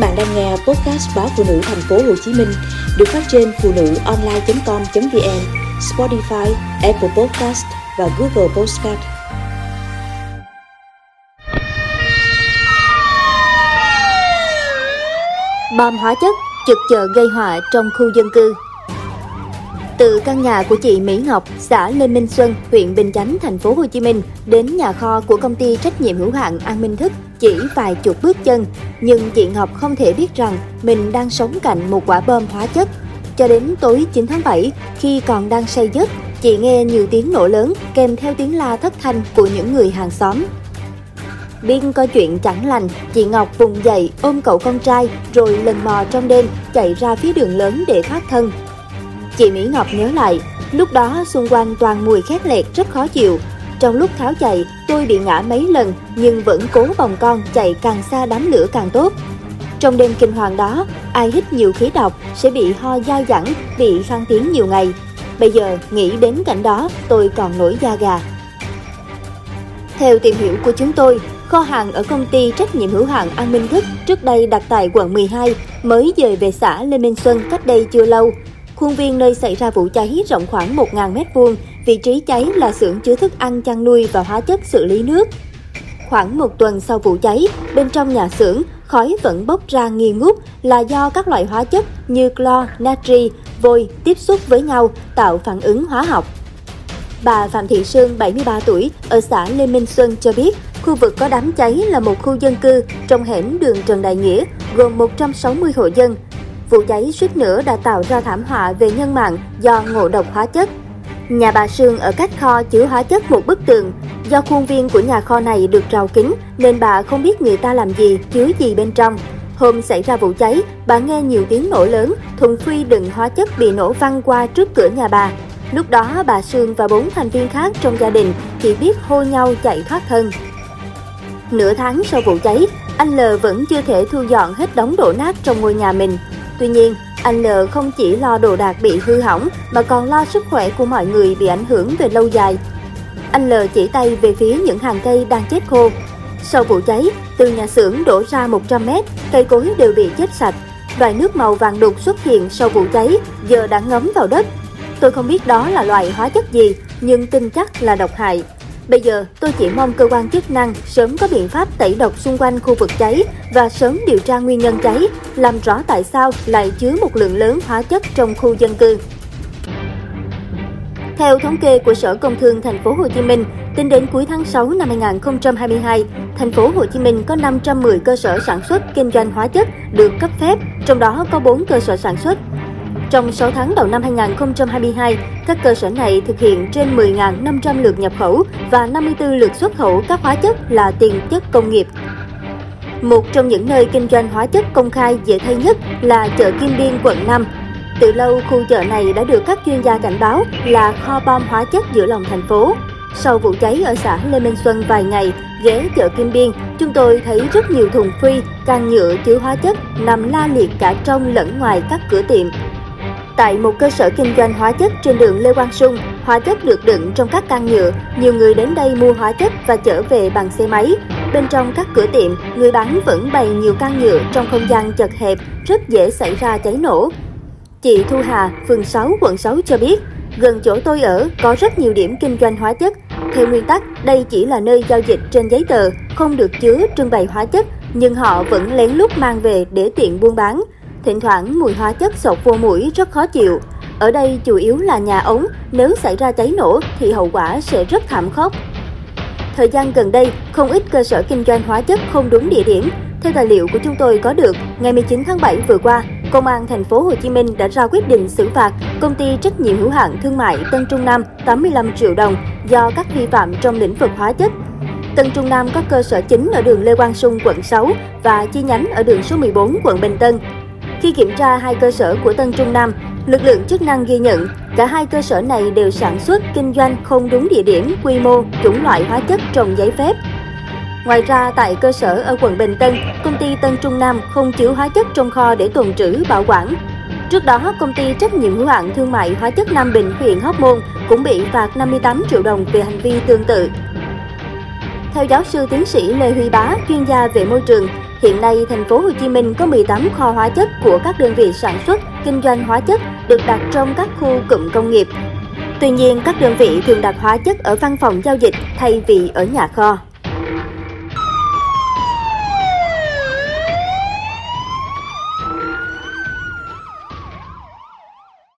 bạn đang nghe podcast báo phụ nữ thành phố Hồ Chí Minh được phát trên phụ nữ online.com.vn, Spotify, Apple Podcast và Google Podcast. Bom hóa chất trực chờ gây họa trong khu dân cư. Từ căn nhà của chị Mỹ Ngọc, xã Lê Minh Xuân, huyện Bình Chánh, thành phố Hồ Chí Minh đến nhà kho của công ty trách nhiệm hữu hạn An Minh Thức chỉ vài chục bước chân, nhưng chị Ngọc không thể biết rằng mình đang sống cạnh một quả bom hóa chất. Cho đến tối 9 tháng 7, khi còn đang say giấc, chị nghe nhiều tiếng nổ lớn kèm theo tiếng la thất thanh của những người hàng xóm. Biên coi chuyện chẳng lành, chị Ngọc vùng dậy ôm cậu con trai rồi lần mò trong đêm chạy ra phía đường lớn để thoát thân. Chị Mỹ Ngọc nhớ lại, lúc đó xung quanh toàn mùi khét lẹt rất khó chịu. Trong lúc tháo chạy, tôi bị ngã mấy lần nhưng vẫn cố vòng con chạy càng xa đám lửa càng tốt. Trong đêm kinh hoàng đó, ai hít nhiều khí độc sẽ bị ho dai dẳng, bị khang tiếng nhiều ngày. Bây giờ nghĩ đến cảnh đó, tôi còn nổi da gà. Theo tìm hiểu của chúng tôi, kho hàng ở công ty trách nhiệm hữu hạn An Minh Thức trước đây đặt tại quận 12 mới dời về xã Lê Minh Xuân cách đây chưa lâu. Khuôn viên nơi xảy ra vụ cháy rộng khoảng 1.000 m2, vị trí cháy là xưởng chứa thức ăn chăn nuôi và hóa chất xử lý nước. Khoảng một tuần sau vụ cháy, bên trong nhà xưởng, khói vẫn bốc ra nghi ngút là do các loại hóa chất như clo, natri, vôi tiếp xúc với nhau tạo phản ứng hóa học. Bà Phạm Thị Sương, 73 tuổi, ở xã Lê Minh Xuân cho biết, khu vực có đám cháy là một khu dân cư trong hẻm đường Trần Đại Nghĩa, gồm 160 hộ dân. Vụ cháy suýt nữa đã tạo ra thảm họa về nhân mạng do ngộ độc hóa chất. Nhà bà Sương ở cách kho chứa hóa chất một bức tường. Do khuôn viên của nhà kho này được rào kính nên bà không biết người ta làm gì, chứa gì bên trong. Hôm xảy ra vụ cháy, bà nghe nhiều tiếng nổ lớn, thùng phi đựng hóa chất bị nổ văng qua trước cửa nhà bà. Lúc đó bà Sương và bốn thành viên khác trong gia đình chỉ biết hô nhau chạy thoát thân. Nửa tháng sau vụ cháy, anh L vẫn chưa thể thu dọn hết đống đổ nát trong ngôi nhà mình. Tuy nhiên, anh L không chỉ lo đồ đạc bị hư hỏng mà còn lo sức khỏe của mọi người bị ảnh hưởng về lâu dài. Anh L chỉ tay về phía những hàng cây đang chết khô. Sau vụ cháy, từ nhà xưởng đổ ra 100 mét, cây cối đều bị chết sạch. Loại nước màu vàng đục xuất hiện sau vụ cháy giờ đã ngấm vào đất. Tôi không biết đó là loại hóa chất gì, nhưng tin chắc là độc hại. Bây giờ, tôi chỉ mong cơ quan chức năng sớm có biện pháp tẩy độc xung quanh khu vực cháy và sớm điều tra nguyên nhân cháy, làm rõ tại sao lại chứa một lượng lớn hóa chất trong khu dân cư. Theo thống kê của Sở Công Thương thành phố Hồ Chí Minh, tính đến cuối tháng 6 năm 2022, thành phố Hồ Chí Minh có 510 cơ sở sản xuất kinh doanh hóa chất được cấp phép, trong đó có 4 cơ sở sản xuất trong 6 tháng đầu năm 2022, các cơ sở này thực hiện trên 10.500 lượt nhập khẩu và 54 lượt xuất khẩu các hóa chất là tiền chất công nghiệp. Một trong những nơi kinh doanh hóa chất công khai dễ thấy nhất là chợ Kim Biên, quận 5. Từ lâu, khu chợ này đã được các chuyên gia cảnh báo là kho bom hóa chất giữa lòng thành phố. Sau vụ cháy ở xã Lê Minh Xuân vài ngày, ghé chợ Kim Biên, chúng tôi thấy rất nhiều thùng phi, can nhựa chứa hóa chất nằm la liệt cả trong lẫn ngoài các cửa tiệm. Tại một cơ sở kinh doanh hóa chất trên đường Lê Quang Sung, hóa chất được đựng trong các can nhựa. Nhiều người đến đây mua hóa chất và chở về bằng xe máy. Bên trong các cửa tiệm, người bán vẫn bày nhiều can nhựa trong không gian chật hẹp, rất dễ xảy ra cháy nổ. Chị Thu Hà, phường 6, quận 6 cho biết, gần chỗ tôi ở có rất nhiều điểm kinh doanh hóa chất. Theo nguyên tắc, đây chỉ là nơi giao dịch trên giấy tờ, không được chứa trưng bày hóa chất, nhưng họ vẫn lén lút mang về để tiện buôn bán. Thỉnh thoảng mùi hóa chất sộc vô mũi rất khó chịu. Ở đây chủ yếu là nhà ống, nếu xảy ra cháy nổ thì hậu quả sẽ rất thảm khốc. Thời gian gần đây, không ít cơ sở kinh doanh hóa chất không đúng địa điểm. Theo tài liệu của chúng tôi có được, ngày 19 tháng 7 vừa qua, Công an thành phố Hồ Chí Minh đã ra quyết định xử phạt công ty trách nhiệm hữu hạn thương mại Tân Trung Nam 85 triệu đồng do các vi phạm trong lĩnh vực hóa chất. Tân Trung Nam có cơ sở chính ở đường Lê Quang Sung, quận 6 và chi nhánh ở đường số 14, quận Bình Tân. Khi kiểm tra hai cơ sở của Tân Trung Nam, lực lượng chức năng ghi nhận cả hai cơ sở này đều sản xuất, kinh doanh không đúng địa điểm, quy mô, chủng loại hóa chất trồng giấy phép. Ngoài ra, tại cơ sở ở quận Bình Tân, công ty Tân Trung Nam không chứa hóa chất trong kho để tồn trữ, bảo quản. Trước đó, công ty trách nhiệm hữu hạn thương mại hóa chất Nam Bình huyện Hóc Môn cũng bị phạt 58 triệu đồng về hành vi tương tự. Theo giáo sư tiến sĩ Lê Huy Bá, chuyên gia về môi trường, Hiện nay, thành phố Hồ Chí Minh có 18 kho hóa chất của các đơn vị sản xuất, kinh doanh hóa chất được đặt trong các khu cụm công nghiệp. Tuy nhiên, các đơn vị thường đặt hóa chất ở văn phòng giao dịch thay vì ở nhà kho.